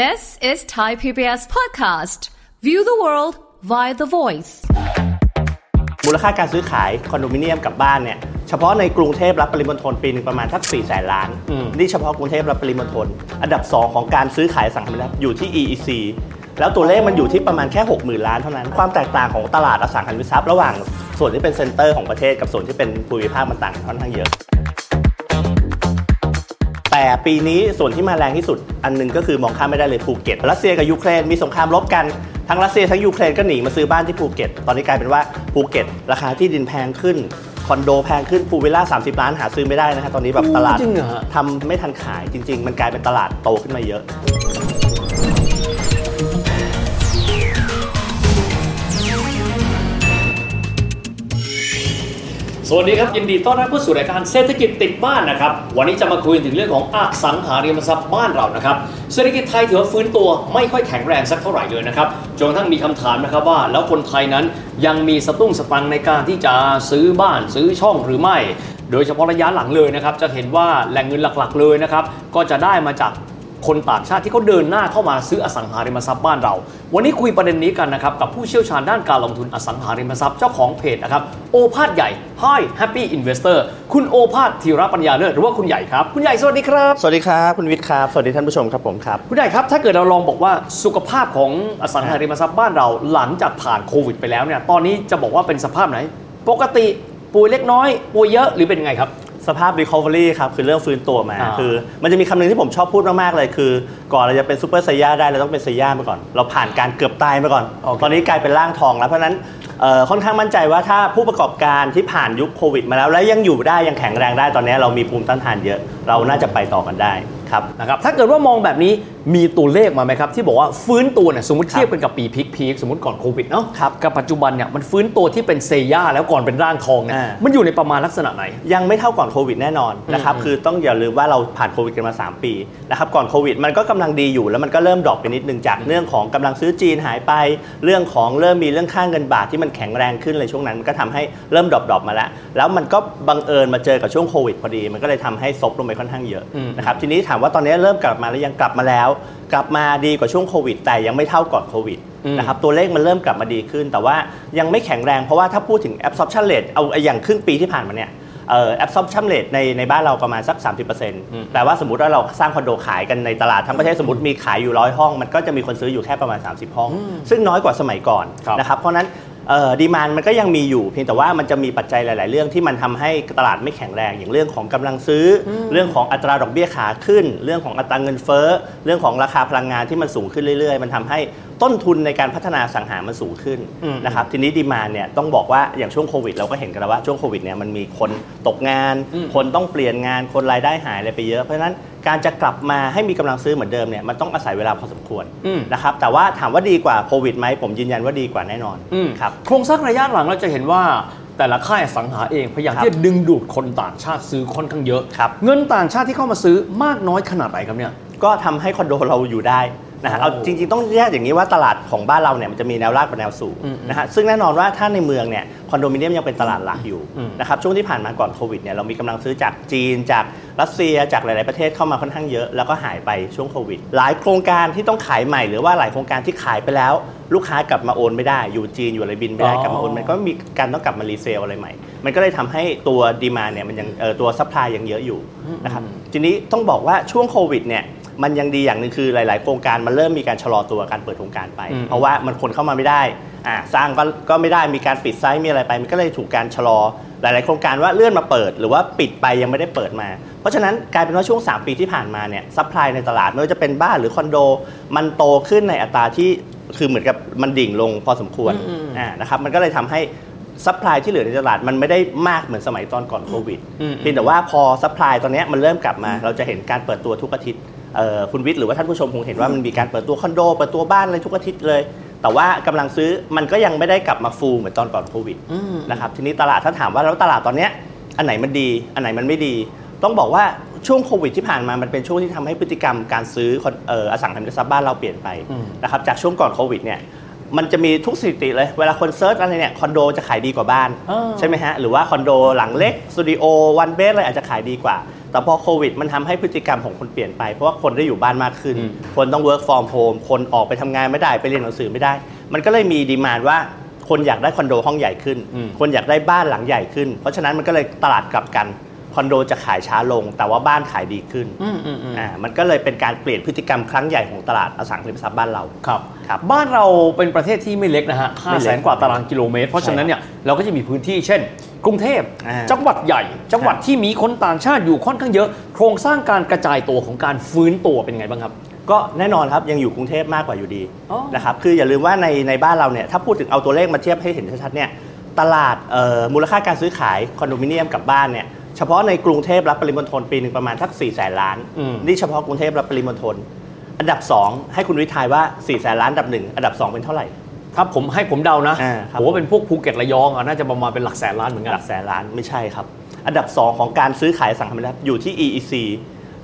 This is Thai PBS podcast. View the world via the voice. มูลค่าการซื้อขายคอนโดมิเนียมกับบ้านเนี่ยเฉพาะในกรุงเทพและปริมณฑลปีหนึงประมาณสัก4แสนล้าน นี่เฉพาะกรุงเทพและปริมณฑลอันดับ 2 ของการซื้อขายอสังหาริมทรัพย์อยู่ที่ EEC แล้วตัวเลขมันอยู่ที่ประมาณแค่ 60,000 ล้านเท่านั้น ความแตกต่างของตลาดอสังหาริมทรัพย์ระหว่างส่วนที่เป็น center ของประเทศกับส่วนที่เป็นภูมิภาคมันต่างกันค่อนข้างเยอะ แต่ปีนี้ส่วนที่มาแรงที่สุดอันหนึ่งก็คือมองข้ามไม่ได้เลยภูเก็ตรัสเซียกับยูเครนมีสงครามรบกันทั้งรัสเซียทั้งยูเครนก็หนีมาซื้อบ้านที่ภูเก็ต ตอนนี้กลายเป็นว่าภูเก็ต ราคาที่ดินแพงขึ้นคอนโดแพงขึ้น pool villa 30 ล้านหาซื้อไม่ได้นะฮะตอนนี้แบบตลาดจริงเหรอฮะทำไม่ทันขายจริง ๆ มันกลายเป็นตลาดโตขึ้นมาเยอะ สวัสดีครับ ยินดีต้อนรับเข้าสู่รายการเศรษฐกิจติดบ้านนะครับ วันนี้จะมาคุยถึงเรื่องของอสังหาริมทรัพย์บ้านเรานะครับเศรษฐกิจไทยถือว่าฟื้นตัวไม่ค่อยแข็งแรงสักเท่าไหร่เลยนะครับจนกระทั่งมีคำถามนะครับว่า แล้วคนไทยนั้นยังมีสตุ้งสตังในการที่จะซื้อบ้านซื้อช่องหรือไม่ โดยเฉพาะระยะหลังเลยนะครับจะเห็นว่าแหล่งเงินหลักๆเลยนะครับก็จะได้มาจาก คนต่างชาติที่เขาเดินหน้าเข้ามาซื้ออสังหาริมทรัพย์บ้านเรา วันนี้คุยประเด็นนี้กันนะครับกับผู้เชี่ยวชาญด้านการลงทุนอสังหาริมทรัพย์เจ้าของเพจนะครับโอภาสใหญ่ Hi Happy Investor คุณโอภาสธีรปัญญาเลิศหรือว่าคุณใหญ่ครับ คุณใหญ่สวัสดีครับ สวัสดีครับคุณวิทย์ครับ สวัสดีท่านผู้ชมครับผมครับ คุณใหญ่ครับถ้าเกิดเราลองบอกว่าสุขภาพของอสังหาริมทรัพย์บ้านเราหลังจากผ่านโควิด ไปแล้วเนี่ยตอนนี้จะบอกว่าเป็นสภาพไหน ปกติป่วยเล็กน้อยป่วยเยอะหรือเป็นยังไงครับ สภาพ recovery ครับคือเรื่องฟื้นตัวมา อ่า คือ มันจะมีคำหนึ่งที่ผมชอบพูดมากๆเลยคือ ก่อนเราจะเป็นซูเปอร์ไซย่าได้เราต้องเป็นไซย่ามาก่อน เราผ่านการเกือบตายมาก่อนโอเคตอนนี้กลายเป็นร่างทองแล้ว เพราะฉะนั้นเอ่อค่อนข้างมั่นใจว่าถ้าผู้ประกอบการที่ผ่านยุคโควิดมาแล้ว และยังอยู่ได้ยังแข็งแรงได้ตอนนี้เรามีภูมิต้านทานเยอะ เราน่าจะไปต่อกันได้ครับ นะครับถ้าเกิดว่ามองแบบนี้มีตัวเลขมาไหมครับ ที่บอกว่าฟื้นตัวเนี่ยสมมติเทียบกันกับปี peak peak สมมติก่อนโควิดเนาะครับกับปัจจุบันเนี่ยมันฟื้นตัวที่เป็นเซย่าแล้วก่อนเป็นร่างทองเนี่ยอ่ามันมันอยู่ในประมาณลักษณะไหน ยังไม่เท่าก่อนโควิดแน่นอนนะครับอืมคือต้องอย่าลืมว่าเราผ่านโควิดกันมา 3 ปีนะครับก่อนโควิดมันก็กำลังดีอยู่แล้วมันก็เริ่ม drop ไปนิดนึงจากเรื่องของกำลังซื้อจีนหายไป เรื่องของเริ่มมีเรื่องค่าเงินบาทที่มันแข็งแรงขึ้นเลยช่วงนั้นมันก็ทำให้เริ่ม drop drop มาแล้ว แล้วมันก็บังเอิญมาเจอกับช่วงโควิดพอดี มันก็เลยทำให้ซบลงไปค่อนข้างเยอะนะครับทีนี้ถามว่าตอนนี้เริ่มกลับมาแล้วยังกลับมาแล้วกลับมาดีกว่าช่วงโควิด แต่ยังไม่เท่าก่อนโควิดนะครับตัวเลขมันเริ่มกลับมาดีขึ้น แต่ว่ายังไม่แข็งแรงเพราะว่าถ้าพูดถึง absorption rate เอาอย่างครึ่งปีที่ผ่านมาเนี่ยเอ่อ absorption rate ในในบ้านเราประมาณสัก 30%แปลว่าสมมติว่าเราสร้างคอนโดขายกันในตลาดทั้งประเทศสมมติมีขายอยู่ร้อยห้อง มันก็จะมีคนซื้ออยู่แค่ประมาณ 30 ห้อง ซึ่งน้อยกว่าสมัยก่อนครับนะครับเพราะฉะนั้น ดีมานมันก็ยังมีอยู่เพียงแต่ว่ามันจะมีปัจจัยหลาย ๆ เรื่องที่มันทำให้ตลาดไม่แข็งแรง อย่างเรื่องของกำลังซื้ออเรื่องของอัตราดอกเบี้ยขาขึ้น เรื่องของอัตราเงินเฟ้อ เรื่องของราคาพลังงานที่มันสูงขึ้นเรื่อย ๆ มันทำให้ ต้นทุนในการพัฒนาอสังหามันสูงขึ้นอืมนะครับทีนี้ดีมานเนี่ยต้องบอกว่าอย่างช่วงโควิดเราก็เห็นกันแล้วว่าช่วงโควิดเนี่ยมันมีคนตกงานอืมคนต้องเปลี่ยนงานคนรายได้หายอะไรไปเยอะเพราะฉะนั้นการจะกลับมาให้มีกำลังซื้อเหมือนเดิมเนี่ยมันต้องอาศัยเวลาพอสมควรอืมนะครับแต่ว่าถามว่าดีกว่าโควิดไหมผมยืนยันว่าดีกว่าแน่นอนอืมครับโครงสร้างระยะหลังเราจะเห็นว่าแต่ละค่ายอสังหาเองพยายามครับที่จะดึงดูดคนต่างชาติซื้อค่อนข้างเยอะครับเงินต่างชาติที่เข้ามาซื้อมากน้อยขนาดไหนครับเนี่ยก็ทำให้คอนโดเราอยู่ได้ นะฮะโอ้เอาจริงๆต้องแยกอย่างนี้ว่าตลาดของบ้านเราเนี่ยมันจะมีแนวราบกับแนวสูงอืมนะฮะซึ่งแน่นอนว่าถ้าในเมืองเนี่ยคอนโดมิเนียมยังเป็นตลาดหลักอยู่อืมนะครับช่วงที่ผ่านมาก่อนโควิดเนี่ยเรามีกำลังซื้อจากจีนจากรัสเซียจากหลาย ๆ ประเทศเข้ามาค่อนข้างเยอะ แล้วก็หายไปช่วงโควิด หลายโครงการที่ต้องขายใหม่หรือว่าหลายโครงการที่ขายไปแล้ว ลูกค้ากลับมาโอนไม่ได้อยู่จีนอยู่อะไรบินไม่ได้อ๋อกลับมาโอนมันก็มีการต้องกลับมา resale อะไรใหม่ มันก็เลยทำให้ตัว demand เนี่ยมันยังเอ่อตัว supply ยังเยอะอยู่นะครับทีนี้ต้องบอกว่าช่วงโควิดเนี่ย มันยังดีอย่างหนึ่งคือหลาย ๆ โครงการมันเริ่มมีการชะลอตัวการเปิดโครงการไปอืมเพราะว่ามันคนเข้ามาไม่ได้อ่าสร้างก็ก็ไม่ได้มีการปิด site มีอะไรไป มันก็เลยถูกการชะลอหลาย ๆ โครงการว่าเลื่อนมาเปิด หรือว่าปิดไปยังไม่ได้เปิดมา เพราะฉะนั้นกลายเป็นว่าช่วง 3 ปีที่ผ่านมาเนี่ย supply ในตลาดไม่ว่าจะเป็นบ้านหรือคอนโด มันโตขึ้นในอัตราที่คือเหมือนกับมันดิ่งลงพอสมควรอืมอ่านะครับมันก็เลยทำให้ supply ที่เหลือในตลาดมันไม่ได้มากเหมือนสมัยตอนก่อนโควิดอืมเพียงแต่ว่าพอ supply ตอนเนี้ยมันเริ่มกลับมา เราจะเห็นการเปิดตัวทุกอาทิตย์เอ่อ คุณวิทย์หรือว่าท่านผู้ชมคงเห็นว่ามันมีการเปิดตัวคอนโดเปิดตัวบ้านอะไรทุกอาทิตย์เลย แต่ว่ากำลังซื้อมันก็ยังไม่ได้กลับมา full เหมือนตอนก่อนโควิดอืมนะครับทีนี้ตลาดถ้าถามว่าแล้วตลาดตอนเนี้ยอันไหนมันดี อันไหนมันไม่ดี ต้องบอกว่าช่วงโควิดที่ผ่านมามันเป็นช่วงที่ทำให้พฤติกรรมการซื้อคอนเอ่ออสังหาริมทรัพย์บ้านเราเปลี่ยนไปอืมนะครับจากช่วงก่อนโควิดเนี่ยมันจะมีทุกสถิติเลย เวลาคน search อะไรเนี่ยคอนโดจะขายดีกว่าบ้านอ่าใช่ไหมฮะ หรือว่าคอนโดหลังเล็กสตูดิโอ one bed อะไรอาจจะขายดีกว่า แต่พอโควิดมันทำให้พฤติกรรมของคนเปลี่ยนไป เพราะว่าคนได้อยู่บ้านมากขึ้นอืมคนต้อง work from home คนออกไปทำงานไม่ได้ไปเรียนหนังสือไม่ได้ มันก็เลยมีดีมานว่าคนอยากได้คอนโดห้องใหญ่ขึ้นอืมคนอยากได้บ้านหลังใหญ่ขึ้น เพราะฉะนั้นมันก็เลยตลาดกลับกันคอนโดจะขายช้าลง แต่ว่าบ้านขายดีขึ้นอืมอืมอืมอ่ามันก็เลยเป็นการเปลี่ยนพฤติกรรมครั้งใหญ่ของตลาดอสังหาริมทรัพย์บ้านเราครับครับ บ้านเราเป็นประเทศที่ไม่เล็กนะฮะไม่5เล็แสกนกว่าตารางกิโลเมตร เพราะฉะนั้นเนี่ยเราก็จะมีพื้นที่เช่น กรุงเทพอ่าจังหวัดใหญ่ จังหวัดที่มีคนต่างชาติอยู่ค่อนข้างเยอะ โครงสร้างการกระจายตัวของการฟื้นตัวเป็นไงบ้างครับก็แน่นอนครับยังอยู่กรุงเทพมากกว่าอยู่ดีอ๋อนะครับคืออย่าลืมว่าในในบ้านเราเนี่ยถ้าพูดถึงเอาตัวเลขมาเทียบให้เห็นชัดๆเนี่ยตลาดเอ่อมูลค่าการซื้อขายคอนโดมิเนียมกับบ้านเนี่ยเฉพาะในกรุงเทพและปริมณฑลปีหนึ่งประมาณทัก4ี่แสนล้านอืมนี่เฉพาะกรุงเทพและปริมณฑลอันดับ 2 ให้คุณวิทายว่า4ี่แสนล้านอันดับหนึ่งอันดับ 2 เป็นเท่าไหร่ ถ้าผมให้ผมเดานะอ่าครับ ผมว่าเป็นพวกภูเก็ตระยองอะน่าจะประมาณเป็นหลักแสนล้านเหมือนกัน หลักแสนล้านไม่ใช่ครับ อันดับ 2 ของการซื้อขายอสังหาริมทรัพย์อยู่ที่ EEC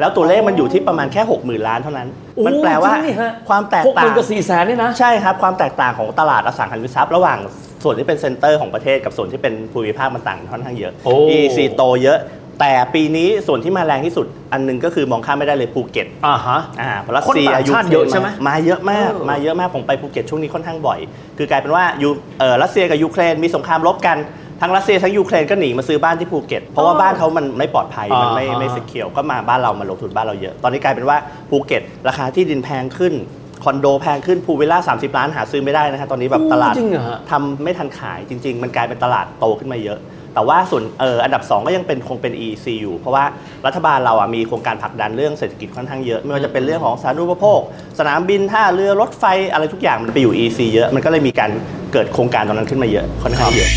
แล้วตัวเลขมันอยู่ที่ประมาณแค่ 60,000 ล้านเท่านั้น โอ้มันแปลว่าจริงนี่ฮะ ความแตกต่างหกหมื่นกับสี่แสนเนี่ยนะใช่ครับ ความแตกต่างของตลาดอสังหาริมทรัพย์ระหว่างส่วนที่เป็น center ของประเทศกับส่วนที่เป็นภูมิภาคมันต่างกันค่อนข้างเยอะ โอ้ EEC โตเยอะ แต่ปีนี้ส่วนที่มาแรงที่สุดอันหนึงก็คือมองข้ามไม่ได้เลยภูเก็ตอ่าฮะอ่าเพราะรัสเซียยูเครนคนต่างชาติเยอะใช่ไหมมาเยอะมากเออมาเยอะมากผมไปภูเก็ตช่วงนี้ค่อนข้างบ่อย คือกลายเป็นว่ายูเอ่อรัสเซียกับยูเครนมีสงครามรบกันทั้งรัสเซียทั้งยูเครนก็หนีมาซื้อบ้านที่ภูเก็ต เพราะว่าบ้านเขามันไม่ปลอดภัย มันไม่อ่าไม่ secure ก็มาบ้านเรามาลงทุนบ้านเราเยอะ ตอนนี้กลายเป็นว่าภูเก็ต ราคาที่ดินแพงขึ้นคอนโดแพงขึ้น pool villa 30 ล้านหาซื้อไม่ได้นะฮะตอนนี้แบบตลาดจริงเหรอฮะทำไม่ทันขายจริง ๆ มันกลายเป็นตลาดโตขึ้นมาเยอะ แต่ว่าส่วนเอออันดับ 2 ก็ยังเป็นคงเป็น EEC อยู่ เพราะว่ารัฐบาลเราอะมีโครงการผลักดันเรื่องเศรษฐกิจค่อนข้างเยอะไม่ว่าจะเป็นเรื่องของสาธารณูปโภค สนามบินท่าเรือรถไฟอะไรทุกอย่างมันไปอยู่ EC เยอะมันก็เลยมีการเกิดโครงการตรงนั้นขึ้นมาเยอะค่อนข้างเยอะ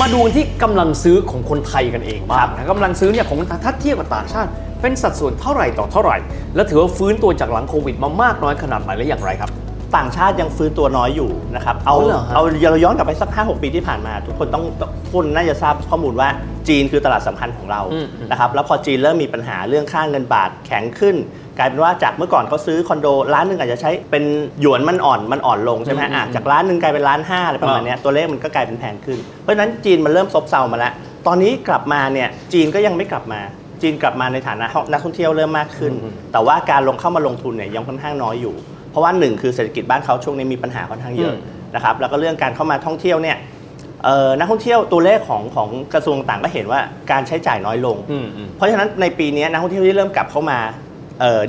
มาดูที่กำลังซื้อของคนไทยกันเองบ้างนะกำลังซื้อเนี่ยของถ้าเทียบกับต่างชาติ เป็นสัดส่วนเท่าไหร่ต่อเท่าไหร่ แล้วถือว่าฟื้นตัวจากหลังโควิดมามากน้อยขนาดไหนและอย่างไรครับ ต่างชาติยังฟื้นตัวน้อยอยู่นะครับ เอาอ๋อเหรอฮะ เอาเราย้อนกลับไปสัก 5 6 ปีที่ผ่านมา ทุกคนต้องทุกคนน่าจะทราบข้อมูลว่าจีนคือตลาดสำคัญของเราอืมอืม นะครับแล้วพอจีนเริ่มมีปัญหาเรื่องค่าเงินบาทแข็งขึ้น กลายเป็นว่าจากเมื่อก่อนเขาซื้อคอนโดร้านหนึ่งอาจจะใช้เป็นหยวนมันอ่อนมันอ่อนลงใช่ไหมอะจากร้านหนึ่งกลายเป็นร้านห้าอะไรประมาณเนี้ยตัวเลขมันก็กลายเป็นแพงขึ้น เพราะฉะนั้นจีนมันเริ่มซบเซามาแล้ว ตอนนี้กลับมาเนี่ยจีนก็ยังไม่กลับมา จีนกลับมาในฐานะนักท่องเที่ยวเริ่มมากขึ้น แต่ว่าการลงเข้ามาลงทุนเนี่ยยังค่อนข้างน้อยอยู่ เพราะว่าหนึ่งคือเศรษฐกิจบ้านเขาช่วงนี้มีปัญหาค่อนข้างเยอะอืมนะครับแล้วก็เรื่องการเข้ามาท่องเที่ยวเนี่ยเอ่อนักท่องเที่ยวตัวเลขของของกระทรวงต่างก็เห็นว่าการใช้จ่ายน้อยลงอืมอืมเพราะฉะนั้นในปีนี้นักท่องเที่ยวที่เริ่มกลับเข้ามาเอ่อ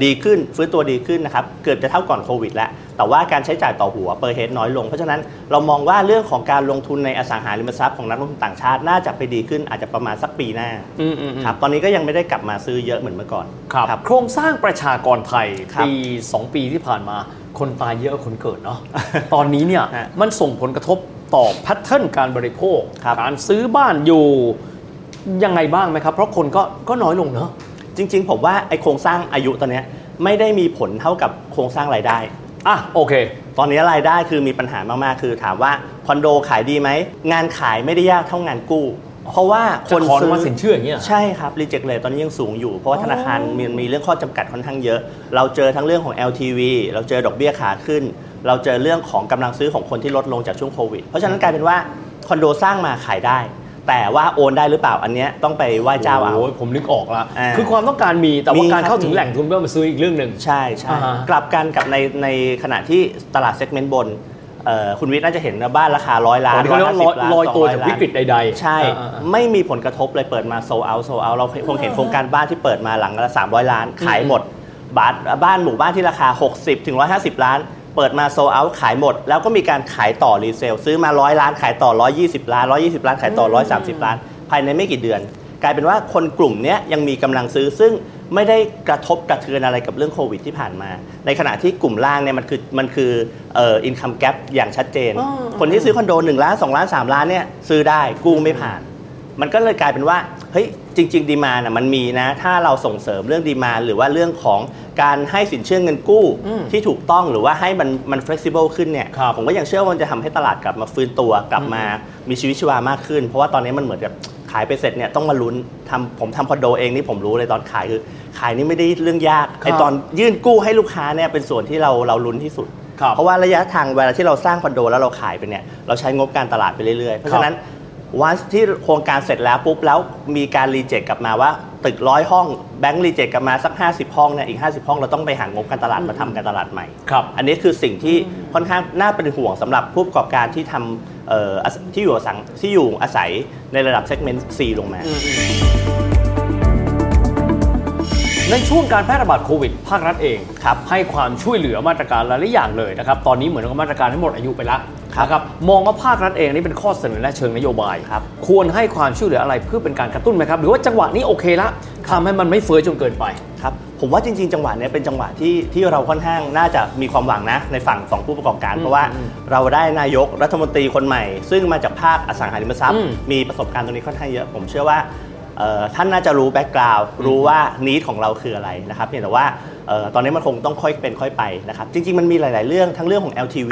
ดีขึ้นฟื้นตัวดีขึ้นนะครับเกือบจะเท่าก่อนโควิดแล้วแต่ว่าการใช้จ่ายต่อหัวเปอร์เฮดน้อยลง เพราะฉะนั้นเรามองว่าเรื่องของการลงทุนในอสังหาริมทรัพย์ของนักลงทุนต่างชาติน่าจะไปดีขึ้นอาจจะประมาณสักปีหน้าอืมอืมอืมครับตอนนี้ก็ยังไม่ได้กลับมาซื้อเยอะเหมือนเมื่อก่อนครับโครงสร้างประชากรไทยครับปี 2 ปีที่ผ่านมาคนตายเยอะกว่าคนเกิดเนาะตอนนี้เนี่ยฮะมันส่งผลกระทบต่อแพทเทิร์นการบริโภคครับการซื้อบ้านอยู่ยังไงบ้างไหมครับ เพราะคนก็ก็น้อยลงเนาะ จริง ๆ ผมว่าไอโครงสร้างอายุตอนเนี้ยไม่ได้มีผลเท่ากับโครงสร้างรายได้ อะโอเค ตอนนี้รายได้คือมีปัญหามากๆ คือถามว่าคอนโดขายดีไหม งานขายไม่ได้ยากเท่างานกู้ เพราะว่าคนจะขอซื้มาสินเชื่ออย่างเงี้ยเหรอ ใช่ครับรีเจ็คเลยตอนนี้ยังสูงอยู่ เพราะว่าธนาคารมีมีเรื่องข้อจำกัดค่อนข้างเยอะ เราเจอทั้งเรื่องของ LTV เราเจอดอกเบี้ยขาขึ้น เราเจอเรื่องของกำลังซื้อของคนที่ลดลงจากช่วงโควิด เพราะฉะนั้นกลายเป็นว่าคอนโดสร้างมาขายได้ แต่ว่าโอนได้หรือเปล่าอันเนี้ยต้องไปไหว้เจ้าเอา โอ้ยผมนึกออกละอ่าคือความต้องการมีแต่ว่ามีการเข้าครับ ถึงแหล่งทุนเพื่อมาซื้ออีกเรื่องหนึ่ง ใช่ใช่อ่าฮะกลับกันกับในในขณะที่ตลาดเซกเมนต์บนเอ่อคุณวิทย์น่าจะเห็นนะบ้านราคาร้อยล้าอ๋นอที่เขาเรียกว่าลอย150ล้านลอยตัว200จากวิกฤตใดๆใช่ อ่าๆไม่มีผลกระทบเลยเปิดมาโซเอาโซเอาเราคงเห็นโครงการบ้านที่เปิดมาหลังละ300 ล้าน ขายหมดบ้านบ้านหมู่บ้านที่ราคา 60ถึง150 ล้าน เปิดมาโซเอาขายหมด แล้วก็มีการขายต่อ resale ซื้อมาร้อยล้านขายต่อ 120 ล้าน 120 ล้านขายต่อ 130 ล้าน ภายในไม่กี่เดือน กลายเป็นว่าคนกลุ่มเนี้ยยังมีกำลังซื้อซึ่งไม่ได้กระทบกระเทือนอะไรกับเรื่องโควิดที่ผ่านมา ในขณะที่กลุ่มล่างเนี่ยมันคือมันคือเอ่อ income gap อย่างชัดเจนอ๋อคนที่ซื้อคอนโด1ล้าน2ล้าน3ล้านเนี่ยซื้อได้กู้ไม่ผ่าน มันก็เลยกลายเป็นว่าเฮ้ย จริง ๆ ดีมาน่ะมันมีนะ ถ้าเราส่งเสริมเรื่องดีมาหรือว่าเรื่องของการให้สินเชื่อเงินกู้อืมที่ถูกต้องหรือว่าให้มันมัน flexible ขึ้นเนี่ยครับผมก็ยังเชื่อว่ามันจะทำให้ตลาดกลับมาฟื้นตัวกลับมามีชีวิตชีวามากขึ้น เพราะว่าตอนนี้มันเหมือนกับขายไปเสร็จเนี่ยต้องมาลุ้นทำผมทำคอนโดเองนี่ผมรู้เลยตอนขายคือขายนี่ไม่ได้เรื่องยากไอตอนยื่นกู้ให้ลูกค้าเนี่ยเป็นส่วนที่เราเราลุ้นที่สุด ครับ เพราะว่าระยะทางเวลาที่เราสร้างคอนโดแล้วเราขายไปเนี่ยเราใช้งบการตลาดไปเรื่อยๆ เพราะฉะนั้น วันที่โครงการเสร็จแล้วปุ๊บแล้วมีการรีเจ็คกลับมาว่าตึกร้อยห้องแบงค์รีเจ็คกลับมาสัก 50 ห้องเนี่ยอีก 50 ห้องเราต้องไปหางบการตลาดมาทำการตลาดใหม่ครับอันนี้คือสิ่งที่ค่อนข้างน่าเป็นห่วงสำหรับผู้ประกอบการที่ทำที่อยู่อาศัยที่อยู่อาศัยในระดับเซกเมนต์ C ลงมาในช่วงการแพร่ระบาดโควิดภาครัฐเองครับให้ความช่วยเหลือมาตรการหลายๆอย่างเลยนะครับ ตอนนี้เหมือนกับมาตรการทั้งหมดอายุไปแล้ว ครับนะครับมองว่าภาครัฐเองนี่เป็นข้อเสนอและเชิงนโยบายครับควรให้ความช่วยเหลืออะไรเพื่อเป็นการกระตุ้นไหมครับ หรือว่าจังหวะนี้โอเคละทำให้มันไม่เฟ้อจนเกินไปครับผมว่าจริง ๆ จังหวะเนี้ยเป็นจังหวะที่ที่เราค่อนข้างน่าจะมีความหวังนะในฝั่งของผู้ประกอบการ เพราะว่าเราได้นายกรัฐมนตรีคนใหม่ ซึ่งมาจากภาคอสังหาริมทรัพย์อืมมีประสบการณ์ตรงนี้ค่อนข้างเยอะ ผมเชื่อว่าเอ่อ ท่านน่าจะรู้ background รู้ว่า need ของเราคืออะไรนะครับเพียงแต่ว่าเอ่อตอนนี้มันคงต้องค่อยเป็นค่อยไปนะครับจริง ๆ มันมีหลาย ๆ เรื่องทั้งเรื่องของ LTV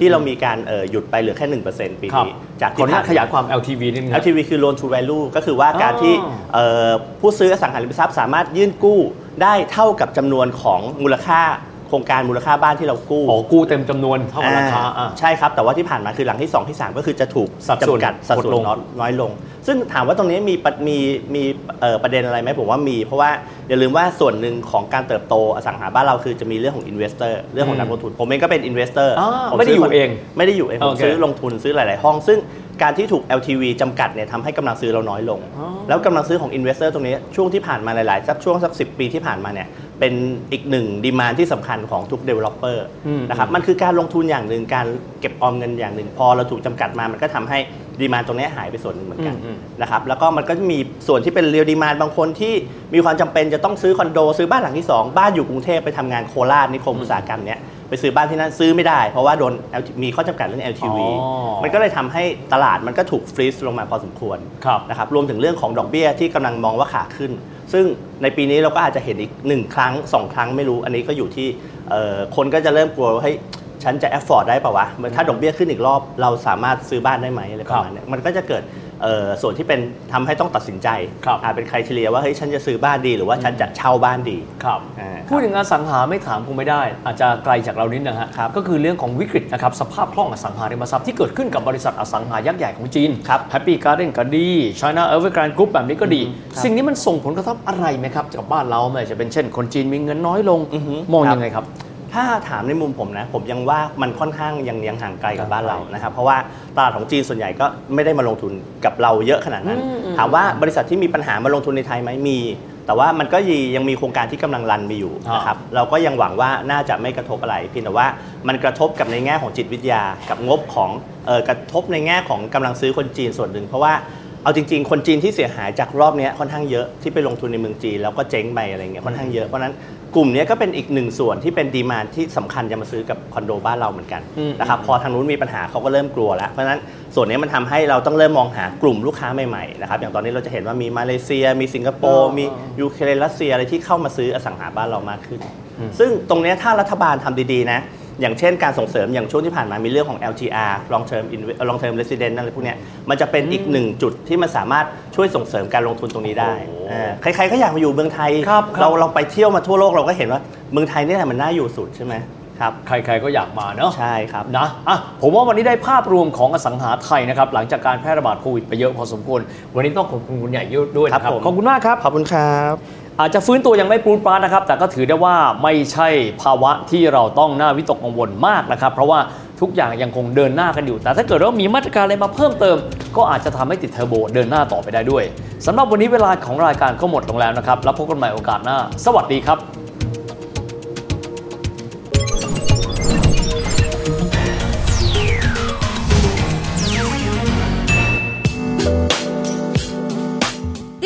ที่เรามีการเอ่อหยุดไปเหลือแค่1%ปีครับนี้จากขอที่อนุญาผ่าตนขยายความ LTV นิดนึงครับ LTV คือ loan to value ก็คือว่าการอ๋อที่เอ่อผู้ซื้ออสังหาริมทรัพย์สามารถยื่นกู้ได้เท่ากับจำนวนของมูลค่าโครงการมูลค่าบ้านที่เรากู้อ๋อกู้เต็มจำนวนเท่ากับราคาอ่าอะใช่ครับ แต่ว่าที่ผ่านมาคือหลังที่ 2 ที่ 3 ก็คือจะถูกสัดส่วนจำกัดสัดส่วนลดลงน้อยน้อยลงซึ่งถามว่าตรงนี้มีปะมีมีเอ่อประเด็นอะไรไหมผมว่ามี เพราะว่าอย่าลืมว่าส่วนหนึ่งของการเติบโตอสังหาบ้านเราคือจะมีเรื่องของ investor เรื่องของนักลงทุน ผมเองก็เป็น investor อ่าไม่ได้อยู่เอง ไม่ได้อยู่เองผมโอเคซื้อลงทุนซื้อหลาย ๆ ห้อง ซึ่งการที่ถูก LTV จำกัดเนี่ยทำให้กำลังซื้อเราน้อยลง แล้วกำลังซื้อของ Investor ตรงนี้ช่วงที่ผ่านมาหลาย ๆ สักช่วงสัก 10 ปีที่ผ่านมาเนี่ยเป็นอีกหนึ่ง demand ที่สำคัญของทุก Developer อืมนะครับมันคือการลงทุนอย่างหนึ่งการเก็บออมเงินอย่างหนึ่งพอเราถูกจำกัดมามันก็ทำให้ demand ตรงนี้หายไปส่วนหนึ่งเหมือนกันอืมอืม นะครับแล้วก็มันก็จะมีส่วนที่เป็นเรียลดีมานบางคนที่มีความจำเป็นจะต้องซื้อคอนโด ซื้อบ้านหลังที่ 2 บ้านอยู่กรุงเทพไปทำงานโคราชนิคมอุตสาหกรรมเนี้ยไปซื้อบ้านที่นั่นซื้อไม่ได้ เพราะว่าโดน LT มีข้อจำกัดเรื่อง LTV อ๋อ มันก็เลยทำให้ตลาดมันก็ถูกฟรีซลงมาพอสมควร ครับ นะครับรวมถึงเรื่องของดอกเบี้ยที่กำลังมองว่าขาขึ้น ซึ่งในปีนี้เราก็อาจจะเห็นอีกหนึ่งครั้งสองครั้งไม่รู้ อันนี้ก็อยู่ที่เอ่อคนก็จะเริ่มกลัวว่าเฮ้ย ฉันจะ afford ได้ป่าวะ ถ้าดอกเบี้ยขึ้นอีกรอบเราสามารถซื้อบ้านได้ไหมอะไรประมาณเนี้ยมันก็จะเกิดเอ่อส่วนที่เป็นทำให้ต้องตัดสินใจครับอาจเป็นใครเฉลี่ยว่าเฮ้ยฉันจะซื้อบ้านดีหรือว่าฉันจะเช่าบ้านดีครับอ่าพูดถึงอสังหาไม่ถามคงไม่ได้ อาจจะไกลจากเรานิดนะฮะครับก็คือเรื่องของวิกฤตนะครับสภาพคล่องอสังหาริมทรัพย์ที่เกิดขึ้นกับบริษัทอสังหายักษ์ใหญ่ของจีนครับ Happy Garden ก็ดี China Evergrande Group แบบนี้ก็ดีครับสิ่งนี้มันส่งผลกระทบอะไรไหมครับกับบ้านเราไม่ว่าจะเป็นเช่น คนจีนมีเงินน้อยลงอือฮึมองครับยังไงครับ ถ้าถามในมุมผมนะผมยังว่ามันค่อนข้างยังยังห่างไกลกับบ้านเราห่างไกลนะครับเพราะว่าตลาดของจีนส่วนใหญ่ก็ไม่ได้มาลงทุนกับเราเยอะขนาดนั้นอืมอืมถามว่าบริษัทที่มีปัญหามาลงทุนในไทยไหมมี แต่ว่ามันก็ยังมีโครงการที่กำลังรันมีอยู่นะครับเราก็ยังหวังว่าน่าจะไม่กระทบอะไรเพียงแต่ว่ามันกระทบกับในแง่ของจิตวิทยา กับงบของเออกระทบในแง่ของกำลังซื้อคนจีนส่วนหนึ่งเพราะว่า เอาจริง ๆ คนจีนที่เสียหายจากรอบเนี้ยค่อนข้างเยอะที่ไปลงทุนในเมืองจีนแล้วก็เจ๊งไปอะไรเงี้ยค่อนข้างเยอะเพราะฉะนั้นกลุ่มเนี้ยก็เป็นอีกหนึ่งส่วนที่เป็นดีมานที่สำคัญจะมาซื้อกับคอนโดบ้านเราเหมือนกันอืมนะครับพอทางนู้นมีปัญหาเขาก็เริ่มกลัวแล้วเพราะฉะนั้นส่วนนี้มันทำให้เราต้องเริ่มมองหากลุ่มลูกค้าใหม่ๆนะครับอย่างตอนนี้เราจะเห็นว่ามีมาเลเซีย มีสิงคโปร์อ๋อมียูเครนรัสเซียอะไรที่เข้ามาซื้ออสังหาบ้านเรามากขึ้น ซึ่งตรงเนี้ยถ้ารัฐบาลทำดีๆนะ อย่างเช่นการส่งเสริมอย่างช่วงที่ผ่านมามีเรื่องของ LTR long term Inve- long term resident อะไรพวกเนี้ยมันจะเป็นอีกหนึ่งจุดที่มันสามารถช่วยส่งเสริมการลงทุนตรงนี้ได้โอ้อ่าใครๆก็อยากมาอยู่เมืองไทยครับครับเราเราไปเที่ยวมาทั่วโลกเราก็เห็นว่าเมืองไทยเนี่ยแหละมันน่าอยู่สุดใช่ไหมครับใครๆก็อยากมาเนาะใช่ครับนะอะผมว่าวันนี้ได้ภาพรวมของอสังหาไทยนะครับ หลังจากการแพร่ระบาดโควิดไปเยอะพอสมควร วันนี้ต้องขอบคุณคุณใหญ่ด้วยนะคครัรับบผมขอบคุณมากครับขอบคุณครับ อาจจะฟื้นตัวยังไม่ปรูนปราดนะครับ แต่ก็ถือได้ว่าไม่ใช่ภาวะที่เราต้องน่าวิตกกังวลมากนะครับ เพราะว่าทุกอย่างยังคงเดินหน้ากันอยู่ แต่ถ้าเกิดว่ามีมาตรการอะไรมาเพิ่มเติม ก็อาจจะทำให้ติดเทอร์โบเดินหน้าต่อไปได้ด้วยสำหรับวันนี้เวลาของรายการก็หมดลงแล้วนะครับ แล้วพบกันใหม่โอกาสหน้า สวัสดีครับ